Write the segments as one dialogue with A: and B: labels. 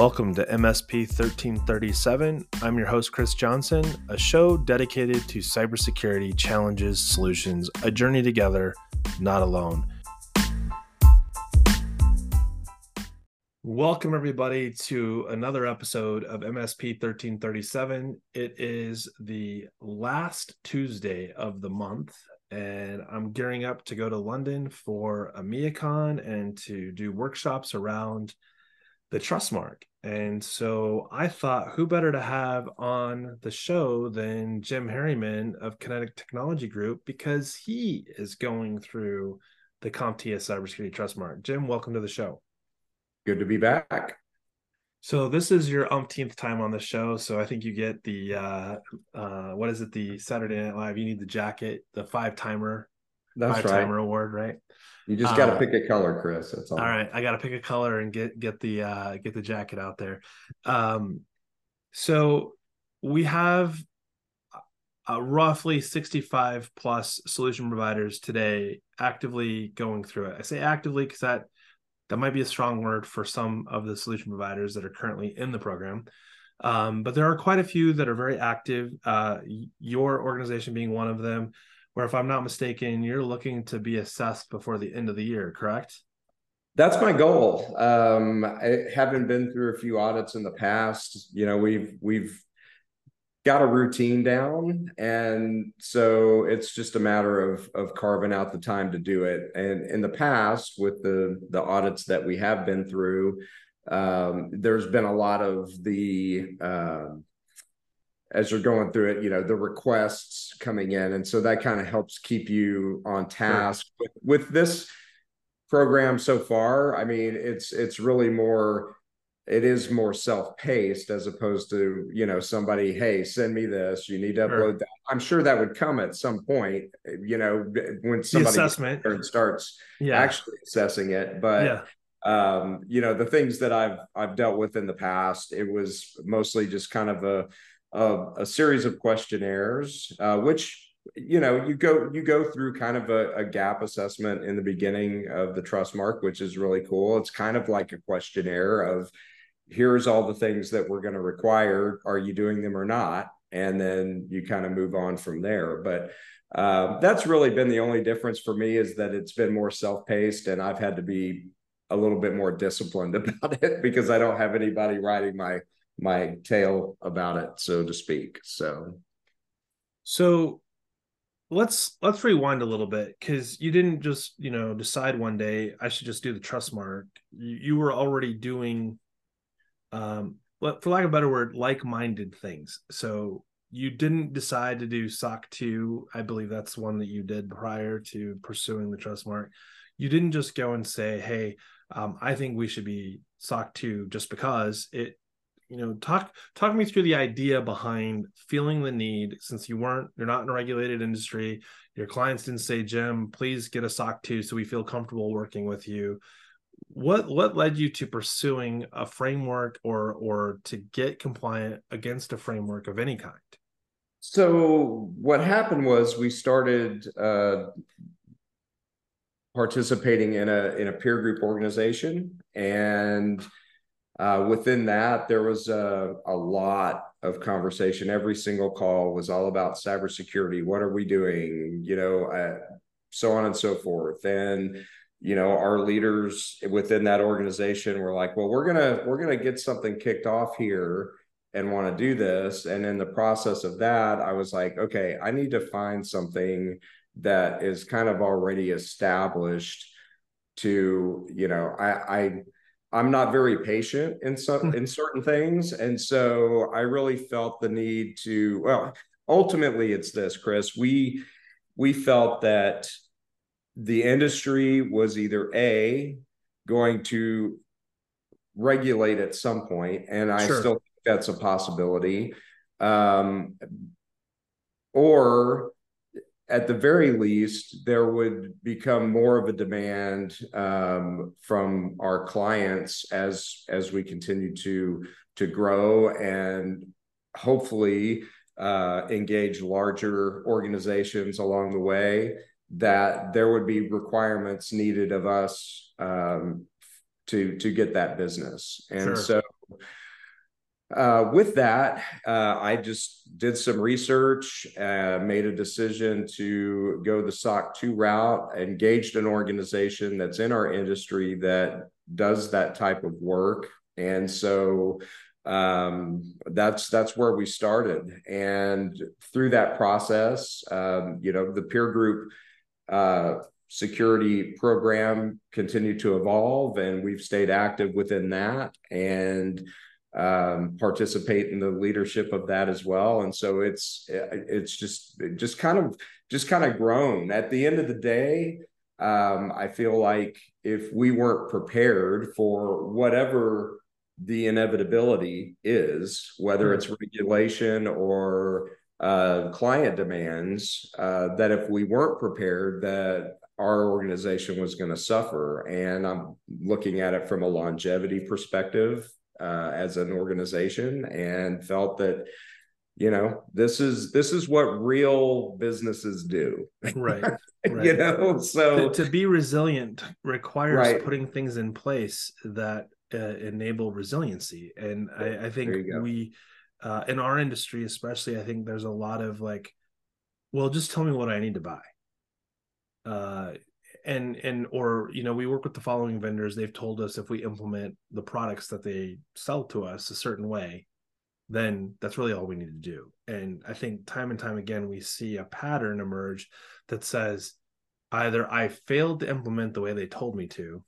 A: Welcome to MSP 1337. I'm your host, Chris Johnson, a show dedicated to cybersecurity challenges, solutions, a journey together, not alone. Welcome, everybody, to another episode of MSP 1337. It is the last Tuesday of the month, and I'm gearing up to go to London for EMEACon and to do workshops around the Trustmark. And so I thought, who better to have on the show than Jim Harryman of Kinetic Technology Group because he is going through the CompTIA Cybersecurity Trustmark. Jim, welcome to the show.
B: Good to be back.
A: So this is your umpteenth time on the show. So I think you get the uh uh what is it, the Saturday Night Live? You need the jacket, the five timer,
B: That's right.
A: timer award, right?
B: You just got to
A: Uh,
B: pick a color, Chris. That's all.
A: All right, I got to pick a color and get get the uh get the jacket out there. Um so we have uh, roughly 65 plus solution providers today actively going through it. I say actively because that that might be a strong word for some of the solution providers that are currently in the program. Um, but there are quite a few that are very active. Uh, your organization being one of them, where if I'm not mistaken, you're looking to be assessed before the end of the year, correct?
B: That's my goal. Um, I haven't been through a few audits in the past. You know, we've we've got a routine down, and so it's just a matter of of carving out the time to do it. And in the past, with the the audits that we have been through, um, there's been a lot of the um, as you're going through it, you know, the requests coming in. And so that kind of helps keep you on task. With, with this program so far, I mean, it's it's really more it is more self-paced as opposed to, you know, somebody, hey, send me this, you need to
A: Sure.
B: upload that. I'm sure that would come at some point, you know, when somebody
A: assessment.
B: starts
A: Yeah.
B: actually assessing it. But
A: yeah.
B: um you know the things that i've i've dealt with in the past it was mostly just kind of a a, a series of questionnaires uh which you know you go you go through kind of a, a gap assessment in the beginning of the trust mark which is really cool. It's kind of like a questionnaire of here's all the things that we're going to require. Are you doing them or not? And then you kind of move on from there. But uh, that's really been the only difference for me is that it's been more self-paced and i've had to be a little bit more disciplined about it because I don't have anybody writing my my tail about it, so to speak. So
A: So let's let's rewind a little bit because you didn't just you know decide one day I should just do the trust mark. You, you were already doing, um, let- for lack of a better word, like-minded things. So you didn't decide to do SOC two. I believe that's one that you did prior to pursuing the trust mark. You didn't just go and say, "Hey, um, I think we should be SOC two just because it." You know, talk talk me through the idea behind feeling the need since you weren't you're not in a regulated industry your clients didn't say jim please get a soc 2 so we feel comfortable working with you. What what led you to pursuing a framework or or to get compliant against a framework of any kind?
B: So what happened was we started uh participating in a in a peer group organization and uh, within that, there was a, a lot of conversation. Every single call was all about cybersecurity. What are we doing? You know, uh, so on and so forth. And you know, our leaders within that organization were like, "Well, we're gonna we're gonna get something kicked off here." and want to do this and in the process of that i was like okay i need to find something that is kind of already established to you know i i I'm not very patient in some in certain things, and so I really felt the need to. Well, ultimately, it's this, Chris. We we felt that the industry was either a going to regulate at some point, and I
A: Sure.
B: still think that's a possibility, um, or at the very least, there would become more of a demand um, from our clients as as we continue to to grow and hopefully uh, engage larger organizations along the way. That there would be requirements needed of us um, to to get that business, and
A: Sure.
B: so uh, with that, uh, I just did some research, uh, made a decision to go the SOC 2 route, engaged an organization that's in our industry that does that type of work. And so um, that's that's where we started. And through that process, um, you know, the peer group uh, security program continued to evolve, and we've stayed active within that. And um, participate in the leadership of that as well. And so it's it's just just kind of just kind of grown. At the end of the day, um, I feel like if we weren't prepared for whatever the inevitability is, whether it's regulation or uh, client demands, uh, that if we weren't prepared, that our organization was going to suffer. And I'm looking at it from a longevity perspective uh, as an organization and felt that you know this is this is what real businesses do
A: right, right.
B: you know so
A: to, to be resilient requires right. putting things in place that uh, enable resiliency and I, I think we uh, in our industry especially i think there's a lot of like well just tell me what i need to buy uh and and or you know we work with the following vendors. They've told us if we implement the products that they sell to us a certain way then that's really all we need to do. And i think time and time again we see a pattern emerge that says either i failed to implement the way they told me to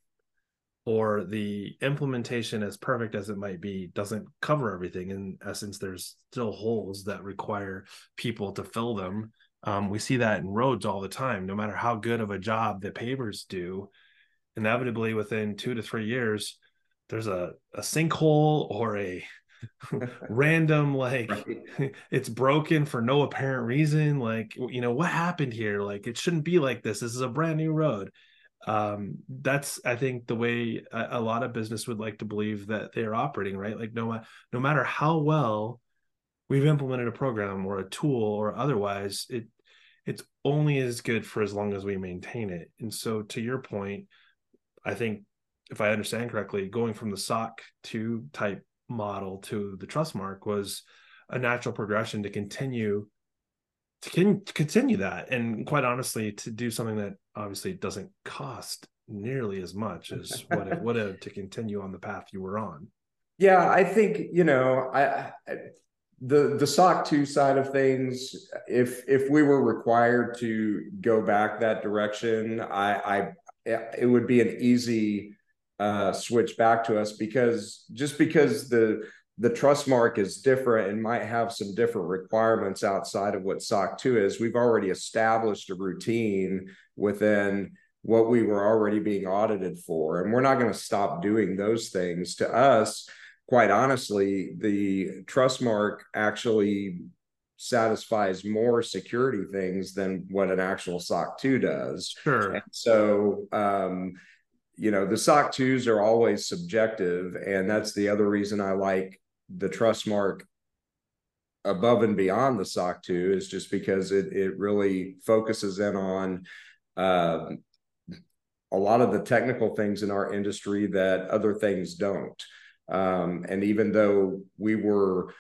A: or the implementation as perfect as it might be doesn't cover everything. In essence there's still holes that require people to fill them um, we see that in roads all the time. No matter how good of a job the pavers do, inevitably within two to three years, there's a, a sinkhole or a random like right. it's broken for no apparent reason. Like you know what happened here? Like it shouldn't be like this. This is a brand new road. Um, that's I think the way a, a lot of business would like to believe that they're operating. Right? Like no no matter how well we've implemented a program or a tool or otherwise it it's only as good for as long as we maintain it. And so to your point i think if i understand correctly going from the soc 2 type model to the Trustmark was a natural progression to continue to, con- continue that. And quite honestly to do something that obviously doesn't cost nearly as much as what it would have to continue on the path you were on.
B: Yeah i think you know i, I the the SOC 2 side of things, if if we were required to go back that direction, I, I it would be an easy uh, switch back to us because just because the the trust mark is different and might have some different requirements outside of what SOC 2 is, we've already established a routine within what we were already being audited for. And we're not going to stop doing those things. To us, quite honestly, the Trustmark actually satisfies more security things than what an actual SOC 2 does.
A: Sure.
B: And so, um, you know, the SOC 2s are always subjective. And that's the other reason I like the Trustmark above and beyond the SOC 2 is just because it, it really focuses in on um, a lot of the technical things in our industry that other things don't. Um, and even though we were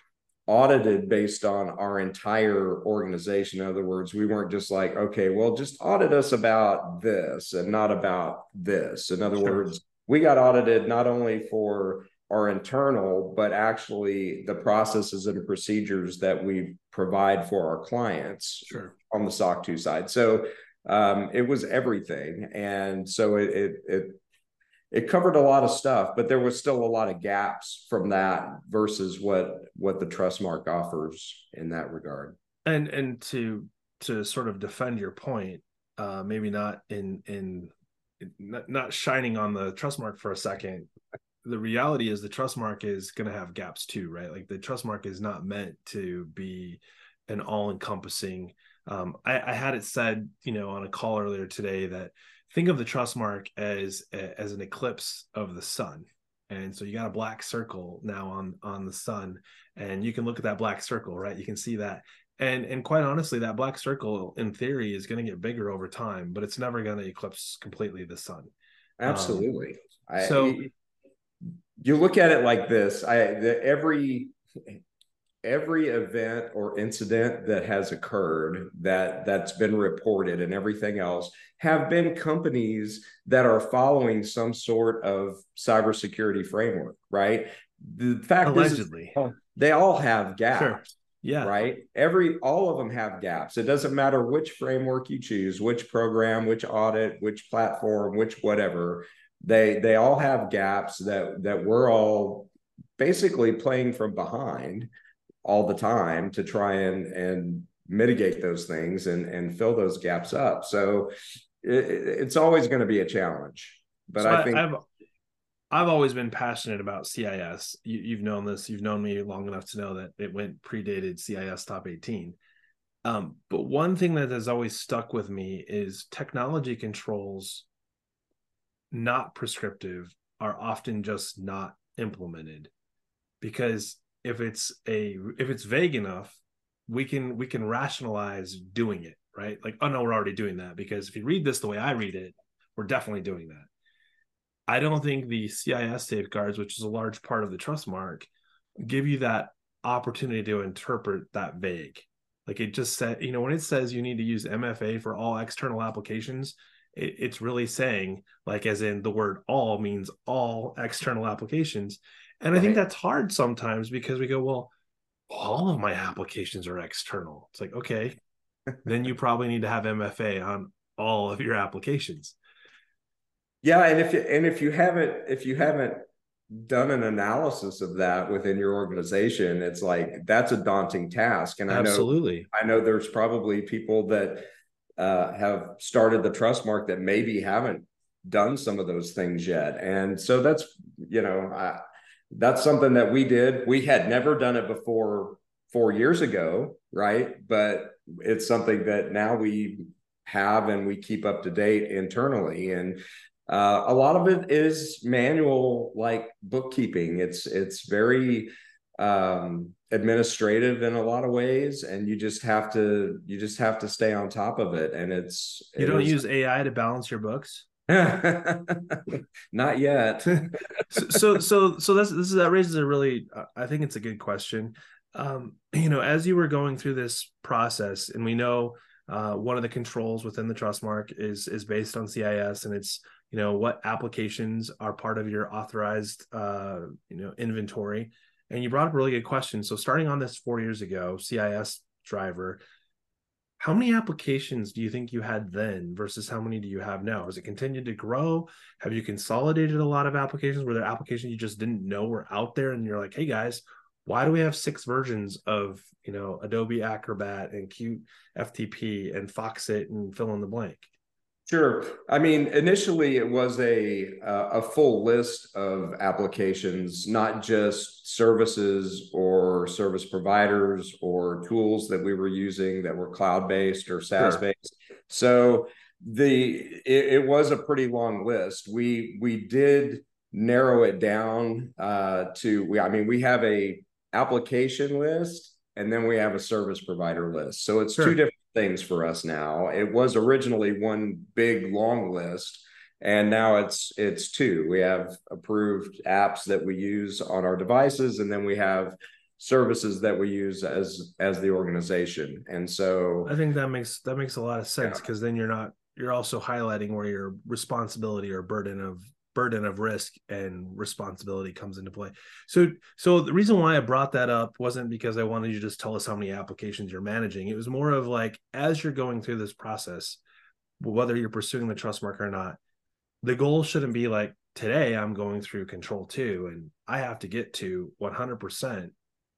B: audited based on our entire organization, in other words, we weren't just like, okay, well, just audit us about this and not about this. In other sure. words, we got audited not only for our internal, but actually the processes and procedures that we provide for our clients
A: sure.
B: on the SOC 2 side. So um, it was everything. And so it, it, it it covered a lot of stuff, but there was still a lot of gaps from that versus what what the Trustmark offers in that regard.
A: And and to to sort of defend your point, uh, maybe not in in not, shining on the Trustmark for a second. The reality is the Trustmark is going to have gaps too, right? Like the Trustmark is not meant to be an all encompassing. Um, I, I had it said, you know, on a call earlier today that think of the trust mark as as an eclipse of the sun. And so you got a black circle now on on the sun and you can look at that black circle right? You can see that. And and quite honestly that black circle in theory is going to get bigger over time but it's never going to eclipse completely the sun.
B: Absolutely.
A: Um, so
B: you look at it like this i the, every every event or incident that has occurred that that's been reported and everything else have been companies that are following some sort of cybersecurity framework right? The fact
A: allegedly.
B: is they all have gaps sure.
A: yeah.
B: right? Every all of them have gaps. It doesn't matter which framework you choose which program which audit which platform which whatever they they all have gaps that that we're all basically playing from behind all the time to try and and mitigate those things and and fill those gaps up. So it, it's always going to be a challenge but so i think
A: I've, I've always been passionate about cis you, have known this you've known me long enough to know that it went predated cis top 18 um, but one thing that has always stuck with me is technology controls not prescriptive are often just not implemented because if it's a if it's vague enough we can we can rationalize doing it right? Like oh no we're already doing that because if you read this the way i read it we're definitely doing that. I don't think the cis safeguards which is a large part of the trust mark give you that opportunity to interpret that vague. Like it just said you know when it says you need to use mfa for all external applications it, it's really saying like as in the word all means all external applications and right. i think that's hard sometimes because we go well all of my applications are external it's like okay then you probably need to have mfa on all of your applications
B: yeah and if you and if you haven't if you haven't done an analysis of that within your organization it's like that's a daunting task and
A: i absolutely
B: know i know there's probably people that uh, have started the trust mark that maybe haven't done some of those things yet. And so that's, you know, I, that's something that we did. We had never done it before four years ago, right? But it's something that now we have and we keep up to date internally. And uh, a lot of it is manual, like bookkeeping. It's it's very um, administrative in a lot of ways and you just have to you just have to stay on top of it and it's
A: you don't use ai to balance your books
B: not yet.
A: So so so this this is that raises a really i think it's a good question. Um you know as you were going through this process and we know uh, one of the controls within the trust mark is is based on cis and it's you know what applications are part of your authorized uh you know inventory. And you brought up a really good question. So starting on this four years ago, CIS driver, how many applications do you think you had then versus how many do you have now? Has it continued to grow? Have you consolidated a lot of applications? Were there applications you just didn't know were out there and you're like, hey guys, why do we have six versions of you know Adobe Acrobat and Qt FTP and Foxit and fill in the blank?
B: Sure. I mean, initially it was a uh, a full list of applications, not just services or service providers or tools that we were using that were cloud based or SaaS based. Sure. So the it, it, was a pretty long list. We we did narrow it down uh, to we. I mean, we have a application list and then we have a service provider list. So it's sure. two different things for us now. It was originally one big long list and now it's it's two. We have approved apps that we use on our devices and then we have services that we use as as the organization. And so
A: I think that makes that makes a lot of sense because yeah. then you're not you're also highlighting where your responsibility or burden of burden of risk and responsibility comes into play. So so the reason why I brought that up wasn't because I wanted you to just tell us how many applications you're managing. It was more of like as you're going through this process, whether you're pursuing the trust mark or not, the goal shouldn't be like today I'm going through control 2 and I have to get to 100%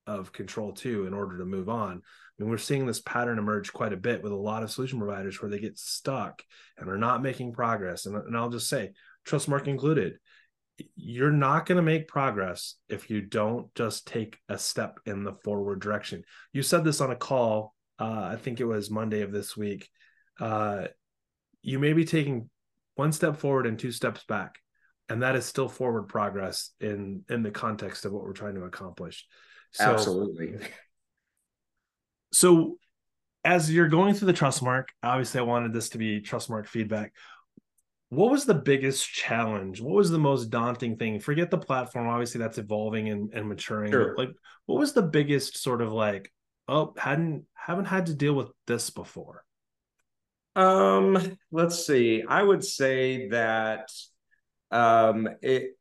A: of control 2 in order to move on. I mean, we're seeing this pattern emerge quite a bit with a lot of solution providers where they get stuck and are not making progress. And, and I'll just say, Trustmark included, you're not going to make progress if you don't just take a step in the forward direction. You said this on a call, uh, I think it was Monday of this week. Uh, you may be taking one step forward and two steps back, and that is still forward progress in in the context of what we're trying to accomplish.
B: So, Absolutely.
A: So, as you're going through the trust mark, obviously, I wanted this to be trust mark feedback what was the biggest challenge? What was the most daunting thing? Forget the platform. Obviously, that's evolving and, and maturing. Sure. Like, what was the biggest sort of like, oh, hadn't haven't had to deal with this before?
B: Um, let's see. I would say that um it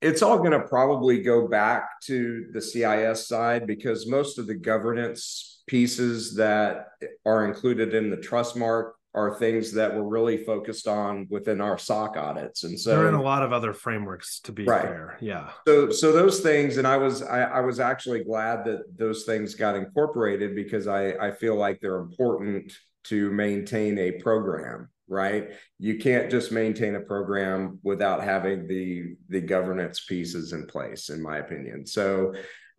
B: it's all going to probably go back to the CIS side because most of the governance pieces that are included in the Trustmark are things that we're really focused on within our SOC audits. And so
A: there are in a lot of other frameworks to be right. fair. Yeah.
B: So so those things, and I was I, I was actually glad that those things got incorporated because I, I feel like they're important to maintain a program, right? You can't just maintain a program without having the the governance pieces in place, in my opinion. So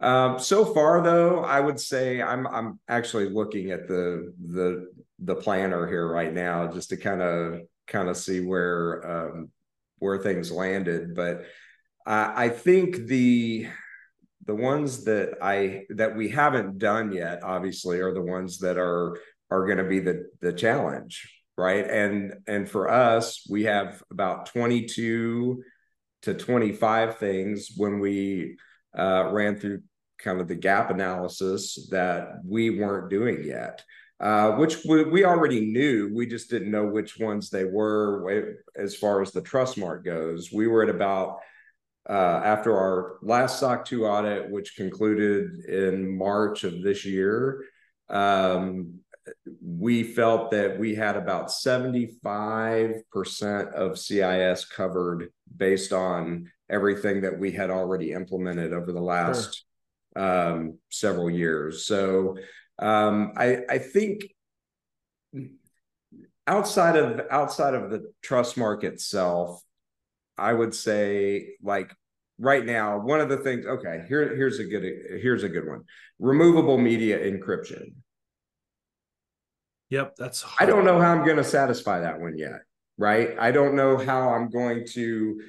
B: um, so far, though, I would say I'm I'm actually looking at the the the planner here right now just to kind of kind of see where um, where things landed. But I, I think the the ones that I that we haven't done yet, obviously, are the ones that are are going to be the the challenge, right? And and for us, we have about 22 to 25 things when we uh, ran through kind of the gap analysis that we weren't doing yet. Uh, which we, we, already knew. We just didn't know which ones they were as far as the Trustmark goes. We were at about uh, after our last SOC 2 audit, which concluded in March of this year. Um, we felt that we had about 75% of CIS covered based on everything that we had already implemented over the last um, several years. So um, I, I think outside of outside of the Trustmark itself, I would say like right now, one of the things. Okay, here here's a good here's a good one. Removable media encryption.
A: Yep, that's.
B: Hard. I don't know how I'm going to satisfy that one yet. Right, I don't know how I'm going to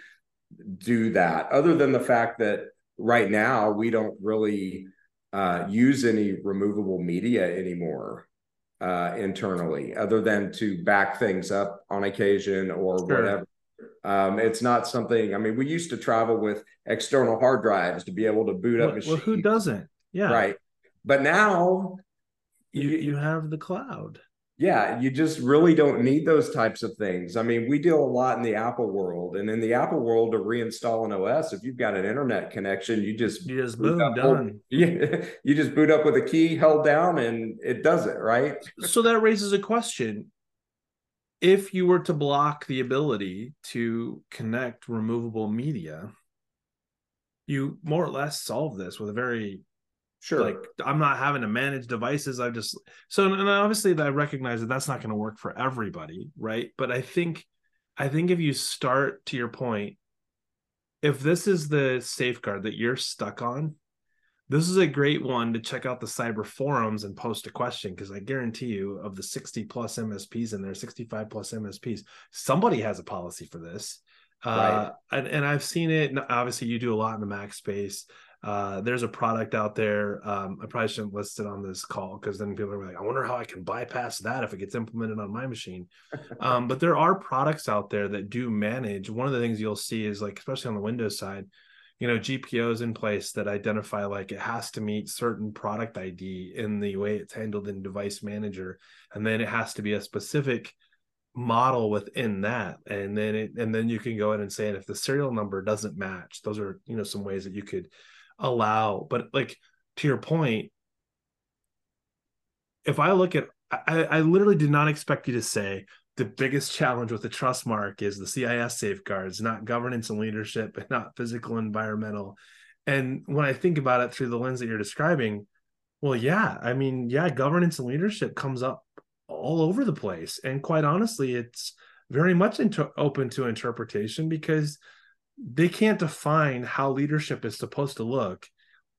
B: do that, other than the fact that right now we don't really uh, use any removable media anymore uh, internally, other than to back things up on occasion or sure. whatever. Um, it's not something. I mean, we used to travel with external hard drives to be able to boot up.
A: Well, well who doesn't? Yeah,
B: right. But now
A: you you have the cloud
B: yeah, you just really don't need those types of things. I mean, we deal a lot in the Apple world, and in the Apple world, to reinstall an OS, if you've got an internet connection, you just
A: you just boom up, done.
B: Yeah, you just boot up with a key held down, and it does it right.
A: so that raises a question: If you were to block the ability to connect removable media, you more or less solve this with a very
B: Sure.
A: Like I'm not having to manage devices. I just so and obviously I recognize that that's not going to work for everybody, right? But I think I think if you start to your point, if this is the safeguard that you're stuck on, this is a great one to check out the cyber forums and post a question because I guarantee you, of the 60 plus MSPs in there, 65 plus MSPs, somebody has a policy for this. Right. Uh, and, and I've seen it. Obviously, you do a lot in the Mac space. Uh, there's a product out there. Um, I probably shouldn't list it on this call because then people are like, I wonder how I can bypass that if it gets implemented on my machine. um, but there are products out there that do manage. One of the things you'll see is like, especially on the Windows side, you know, GPOs in place that identify like it has to meet certain product ID in the way it's handled in Device Manager, and then it has to be a specific model within that and then it and then you can go in and say and if the serial number doesn't match those are you know some ways that you could allow but like to your point if i look at I, I literally did not expect you to say the biggest challenge with the trust mark is the cis safeguards not governance and leadership and not physical environmental. And when i think about it through the lens that you're describing well yeah i mean yeah governance and leadership comes up all over the place. And quite honestly it's very much into, open to interpretation because they can't define how leadership is supposed to look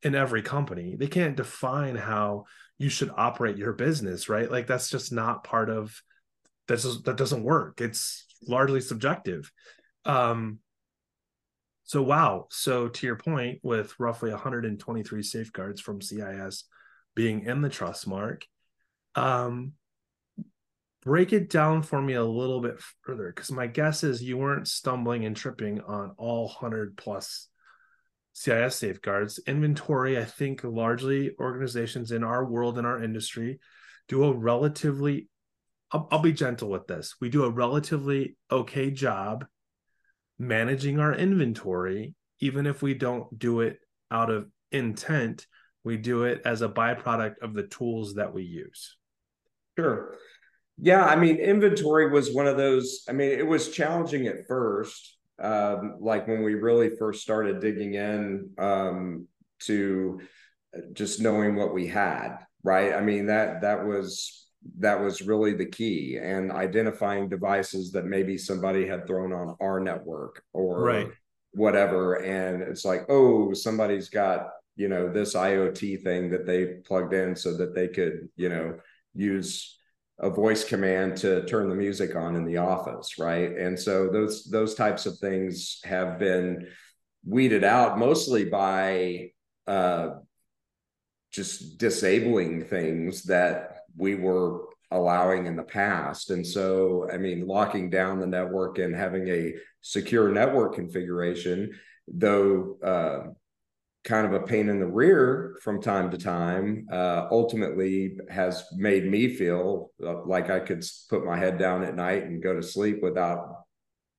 A: in every company. They can't define how you should operate your business, right? Like that's just not part of that's just, that doesn't work. It's largely subjective. Um so wow. So to your point with roughly 123 safeguards from CIS being in the Trustmark, um break it down for me a little bit further because my guess is you weren't stumbling and tripping on all 100 plus CIS safeguards. Inventory, I think largely organizations in our world, in our industry, do a relatively, I'll, I'll be gentle with this, we do a relatively okay job managing our inventory, even if we don't do it out of intent, we do it as a byproduct of the tools that we use.
B: Sure. Yeah, I mean, inventory was one of those. I mean, it was challenging at first, um, like when we really first started digging in um, to just knowing what we had. Right. I mean that that was that was really the key, and identifying devices that maybe somebody had thrown on our network or
A: right.
B: whatever, and it's like, oh, somebody's got you know this IoT thing that they plugged in so that they could you know use a voice command to turn the music on in the office right? And so those those types of things have been weeded out mostly by uh, just disabling things that we were allowing in the past. And so i mean locking down the network and having a secure network configuration though uh, kind of a pain in the rear from time to time uh, ultimately has made me feel uh, like I could put my head down at night and go to sleep without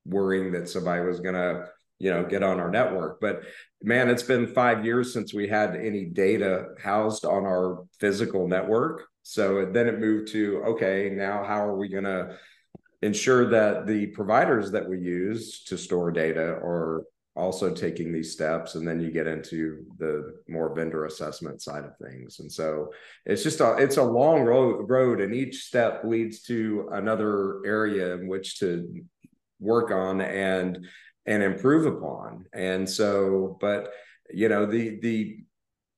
B: worrying that somebody was going to you know get on our network. But man it's been 5 years since we had any data housed on our physical network. So then it moved to okay now how are we going to ensure that the providers that we use to store data are also taking these steps and then you get into the more vendor assessment side of things. And so it's just a it's a long road road and each step leads to another area in which to work on and and improve upon. And so but you know the the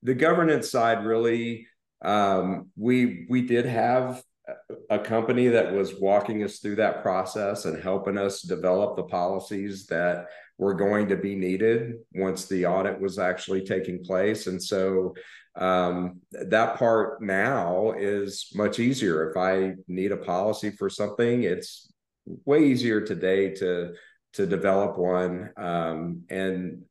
B: the governance side really um we we did have a company that was walking us through that process and helping us develop the policies that were going to be needed once the audit was actually taking place. And so um, that part now is much easier. If I need a policy for something, it's way easier today to to develop one. Um, and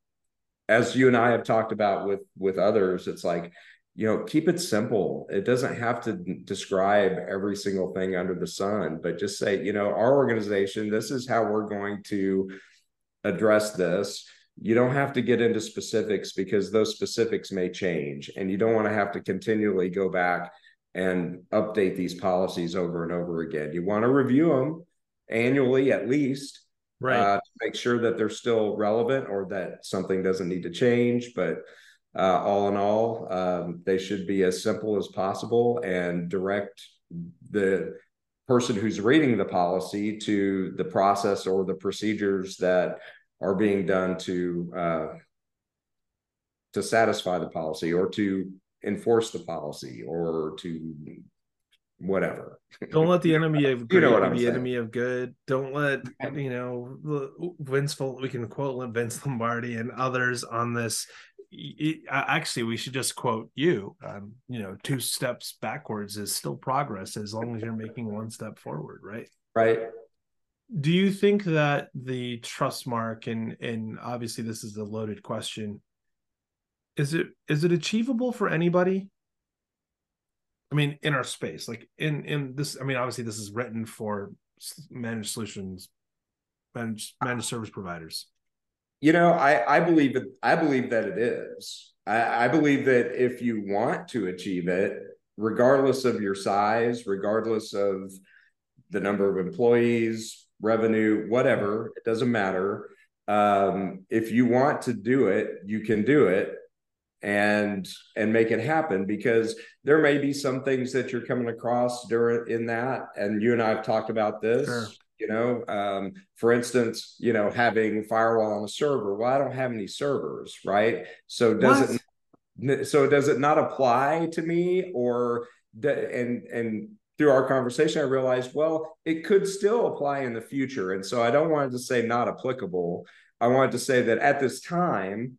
B: as you and I have talked about with with others, it's like you know keep it simple. It doesn't have to describe every single thing under the sun but just say you know our organization this is how we're going to address this. You don't have to get into specifics because those specifics may change and you don't want to have to continually go back and update these policies over and over again. You want to review them annually at least
A: right. uh,
B: to make sure that they're still relevant or that something doesn't need to change but uh, all in all um, they should be as simple as possible and direct the person who's reading the policy to the process or the procedures that are being done to uh, to satisfy the policy or to enforce the policy or to whatever.
A: Don't let the enemy of good you know be enemy of good. Don't let you know Vince. We can quote Vince Lombardi and others on this. Actually, we should just quote you. Um, you know, two steps backwards is still progress as long as you're making one step forward, right?
B: Right
A: do you think that the trust mark and and obviously this is a loaded question is it is it achievable for anybody i mean in our space like in in this i mean obviously this is written for managed solutions managed managed service providers
B: you know i i believe it i believe that it is i i believe that if you want to achieve it regardless of your size regardless of the number of employees revenue, whatever, it doesn't matter. Um, if you want to do it, you can do it and and make it happen because there may be some things that you're coming across during in that and you and I have talked about this sure. You know um, for instance you know having firewall on a server well I don't have any servers right so does what? it so does it not apply to me or and and through our conversation, I realized, well, it could still apply in the future. And so I don't want to say not applicable. I wanted to say that at this time,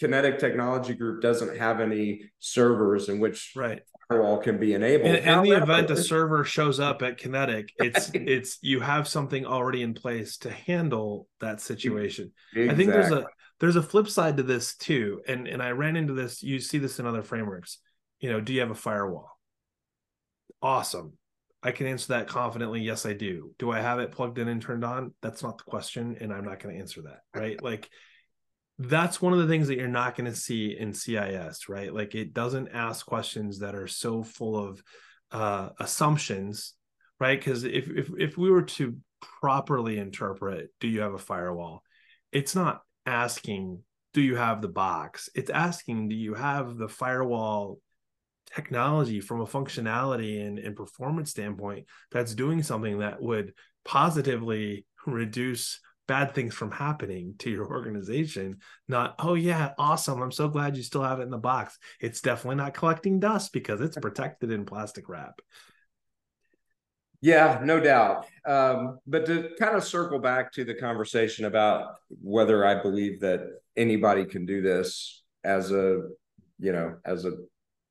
B: Kinetic Technology Group doesn't have any servers in which
A: right
B: firewall can be enabled.
A: In, in the event a server shows up at Kinetic, it's it's you have something already in place to handle that situation. Exactly. I think there's a there's a flip side to this too, and and I ran into this. You see this in other frameworks. You know, do you have a firewall? Awesome. I can answer that confidently. Yes, I do. Do I have it plugged in and turned on? That's not the question, and I'm not going to answer that. Right? Like that's one of the things that you're not going to see in CIS, right? Like it doesn't ask questions that are so full of uh, assumptions, right? Because if, if if we were to properly interpret, do you have a firewall? It's not asking, do you have the box? It's asking, do you have the firewall technology from a functionality and, and performance standpoint that's doing something that would positively reduce bad things from happening to your organization not oh yeah awesome i'm so glad you still have it in the box. It's definitely not collecting dust because it's protected in plastic wrap.
B: Yeah no doubt. Um, but to kind of circle back to the conversation about whether i believe that anybody can do this as a you know as a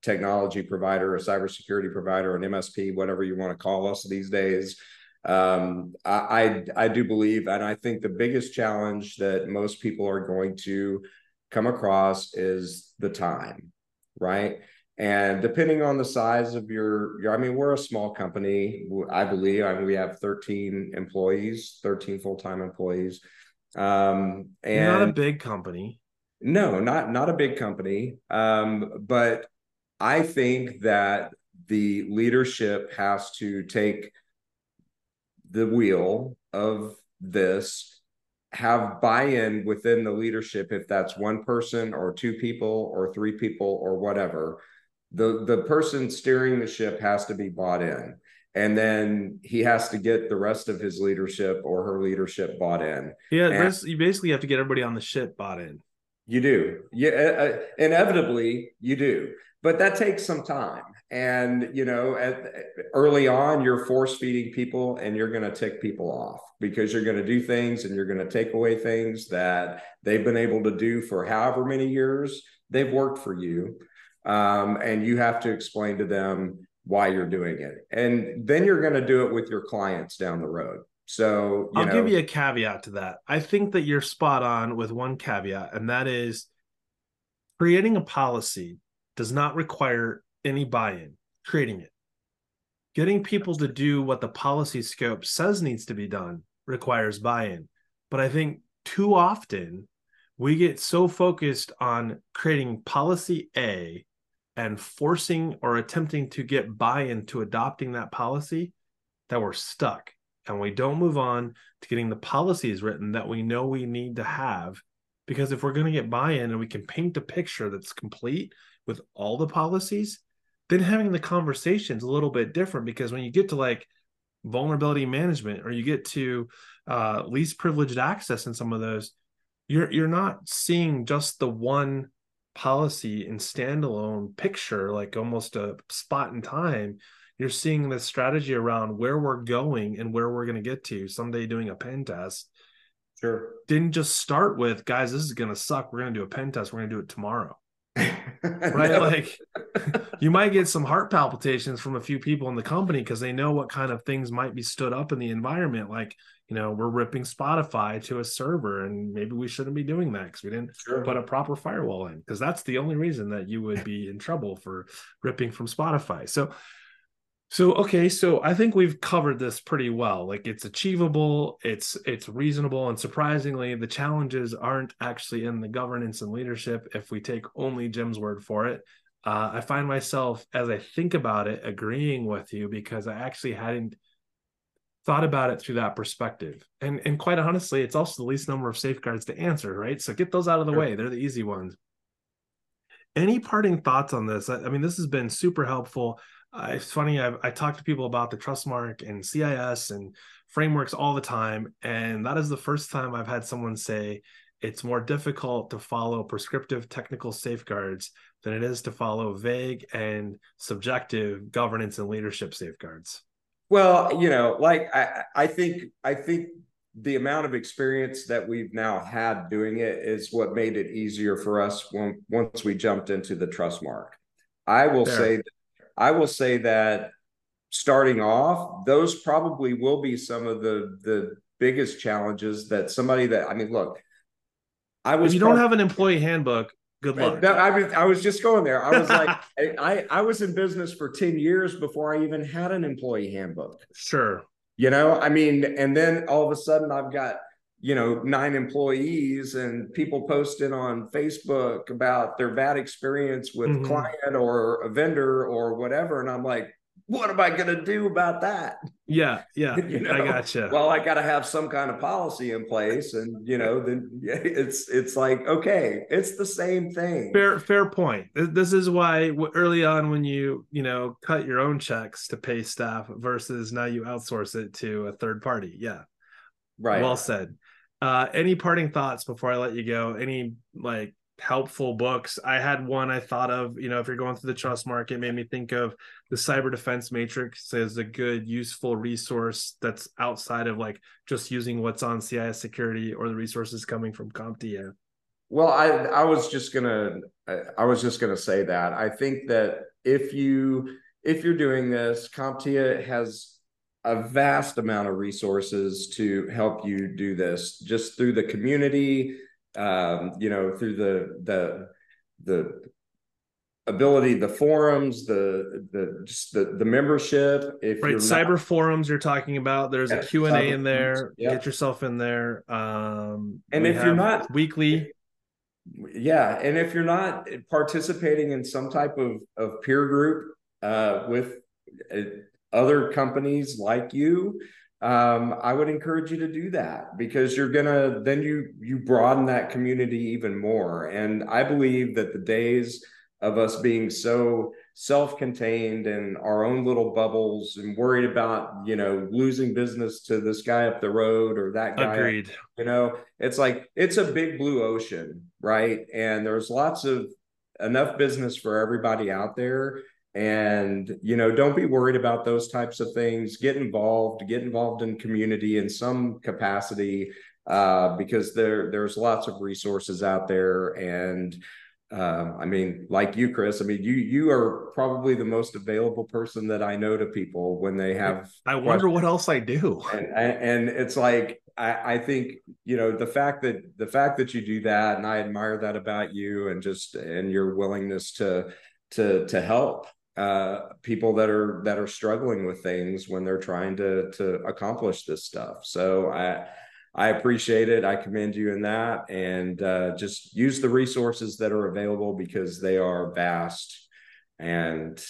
B: technology provider a cybersecurity provider an msp whatever you want to call us these days um, I, I, I do believe, and I think the biggest challenge that most people are going to come across is the time, right? And depending on the size of your, your I mean, we're a small company. I believe. I mean, we have 13 employees, 13 full time employees. Um, and
A: not a big company.
B: No, not not a big company. Um, but I think that the leadership has to take the wheel of this have buy-in within the leadership if that's one person or two people or three people or whatever the the person steering the ship has to be bought in. And then he has to get the rest of his leadership or her leadership bought in.
A: Yeah and you basically have to get everybody on the ship bought in.
B: You do. Yeah uh, uh inevitably you do but that takes some time. And you know at, early on you're force feeding people and you're going to tick people off because you're going to do things and you're going to take away things that they've been able to do for however many years they've worked for you. Um, and you have to explain to them why you're doing it. And then you're going to do it with your clients down the road. So
A: i'll
B: know,
A: give you a caveat to that. I think that you're spot on with one caveat and that is creating a policy does not require any buy-in creating it. Getting people to do what the policy scope says needs to be done requires buy-in. But i think too often we get so focused on creating policy a and forcing or attempting to get buy-in to adopting that policy that we're stuck and we don't move on to getting the policies written that we know we need to have. Because if we're going to get buy-in and we can paint a picture that's complete with all the policies then having the conversations a little bit different because when you get to like vulnerability management or you get to uh, least privileged access in some of those you're you're not seeing just the one policy in standalone picture like almost a spot in time. You're seeing the strategy around where we're going and where we're going to get to someday doing a pen test.
B: Sure.
A: Didn't just start with guys this is going to suck. We're going to do a pen test. We're going to do it tomorrow right? Like you might get some heart palpitations from a few people in the company because they know what kind of things might be stood up in the environment. Like, you know, we're ripping Spotify to a server, and maybe we shouldn't be doing that because we didn't sure. put a proper firewall in. Because that's the only reason that you would be in trouble for ripping from Spotify. So so okay, so I think we've covered this pretty well. Like it's achievable, it's it's reasonable, and surprisingly, the challenges aren't actually in the governance and leadership. If we take only Jim's word for it, uh, I find myself as I think about it agreeing with you because I actually hadn't thought about it through that perspective. And and quite honestly, it's also the least number of safeguards to answer, right? So get those out of the sure. way; they're the easy ones. Any parting thoughts on this? I, I mean, this has been super helpful uh, it's funny I've, i talk to people about the Trustmark and cis and frameworks all the time and that is the first time i've had someone say it's more difficult to follow prescriptive technical safeguards than it is to follow vague and subjective governance and leadership safeguards
B: well you know like i i think i think the amount of experience that we've now had doing it is what made it easier for us when once we jumped into the Trustmark. I will Fair. say I will say that starting off, those probably will be some of the the biggest challenges that somebody that I mean, look,
A: I was. If you don't have an employee handbook, good luck.
B: I was, I was just going there. I was like, I, I was in business for 10 years before I even had an employee handbook.
A: Sure.
B: You know, I mean, and then all of a sudden I've got, you know, nine employees and people posting on Facebook about their bad experience with mm-hmm. client or a vendor or whatever. And I'm like, what am I going to do about that?
A: Yeah, yeah, you know? I gotcha.
B: Well, I got to have some kind of policy in place, and you know, then it's it's like okay, it's the same thing.
A: Fair, fair point. This is why early on, when you you know cut your own checks to pay staff versus now you outsource it to a third party. Yeah, right. Well said. Uh, any parting thoughts before I let you go? Any like helpful books. I had one I thought of, you know, if you're going through the Trustmark, made me think of the cyber defense matrix as a good, useful resource that's outside of like just using what's on CIS security or the resources coming from CompTIA.
B: Well, I I was just gonna I was just gonna say that. I think that if you if you're doing this, CompTIA has a vast amount of resources to help you do this just through the community um, you know, through the the the ability, the forums, the the just the the membership.
A: If right, cyber not, forums you're talking about, there's yeah, a Q and A in there. Yeah. Get yourself in there. Um,
B: and if you're not
A: weekly.
B: Yeah, and if you're not participating in some type of, of peer group uh, with uh, other companies like you, um, I would encourage you to do that because you're gonna then you you broaden that community even more. And I believe that the days of us being so self-contained in our own little bubbles and worried about you know losing business to this guy up the road or that guy
A: agreed.
B: you know it's like it's a big blue ocean right? And there's lots of enough business for everybody out there and you know don't be worried about those types of things get involved get involved in community in some capacity uh, because there there's lots of resources out there and uh, I mean, like you, Chris. I mean, you you are probably the most available person that I know to people when they have.
A: I wonder questions. what else I do.
B: And, and it's like I, I think you know the fact that the fact that you do that, and I admire that about you, and just and your willingness to to to help uh, people that are that are struggling with things when they're trying to to accomplish this stuff. So I I appreciate it. I commend you in that, and uh, just use the resources that are available because they are vast. And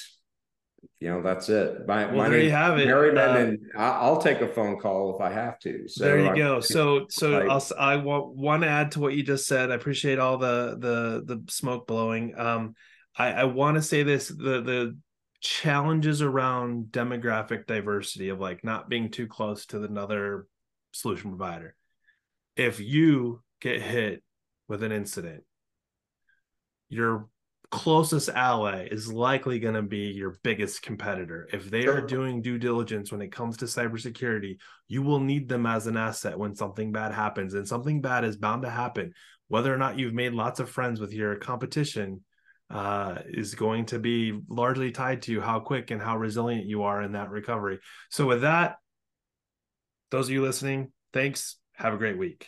B: you know that's it.
A: My, well, my there you have it.
B: Uh, and I'll take a phone call if I have to.
A: So there you I, go. So so I, I'll I want one add to what you just said. I appreciate all the the the smoke blowing. Um, I, I want to say this the the challenges around demographic diversity of like not being too close to another solution provider. If you get hit with an incident, your closest ally is likely going to be your biggest competitor. If they are doing due diligence when it comes to cybersecurity, you will need them as an asset when something bad happens. And something bad is bound to happen. Whether or not you've made lots of friends with your competition uh, is going to be largely tied to how quick and how resilient you are in that recovery. So, with that, those of you listening, thanks. Have a great week.